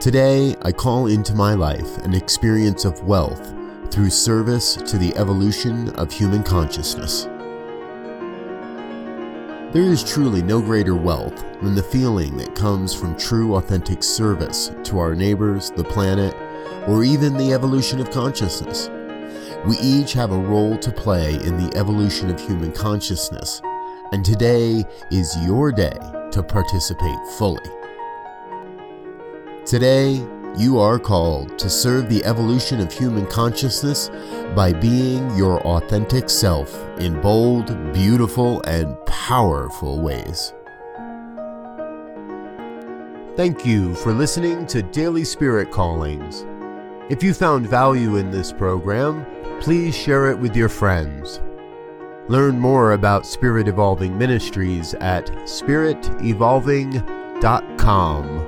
Today, I call into my life an experience of wealth through service to the evolution of human consciousness. There is truly no greater wealth than the feeling that comes from true, authentic service to our neighbors, the planet, or even the evolution of consciousness. We each have a role to play in the evolution of human consciousness, and today is your day to participate fully. Today, you are called to serve the evolution of human consciousness by being your authentic self in bold, beautiful, and powerful ways. Thank you for listening to Daily Spirit Callings. If you found value in this program, please share it with your friends. Learn more about Spirit Evolving Ministries at spiritevolving.com.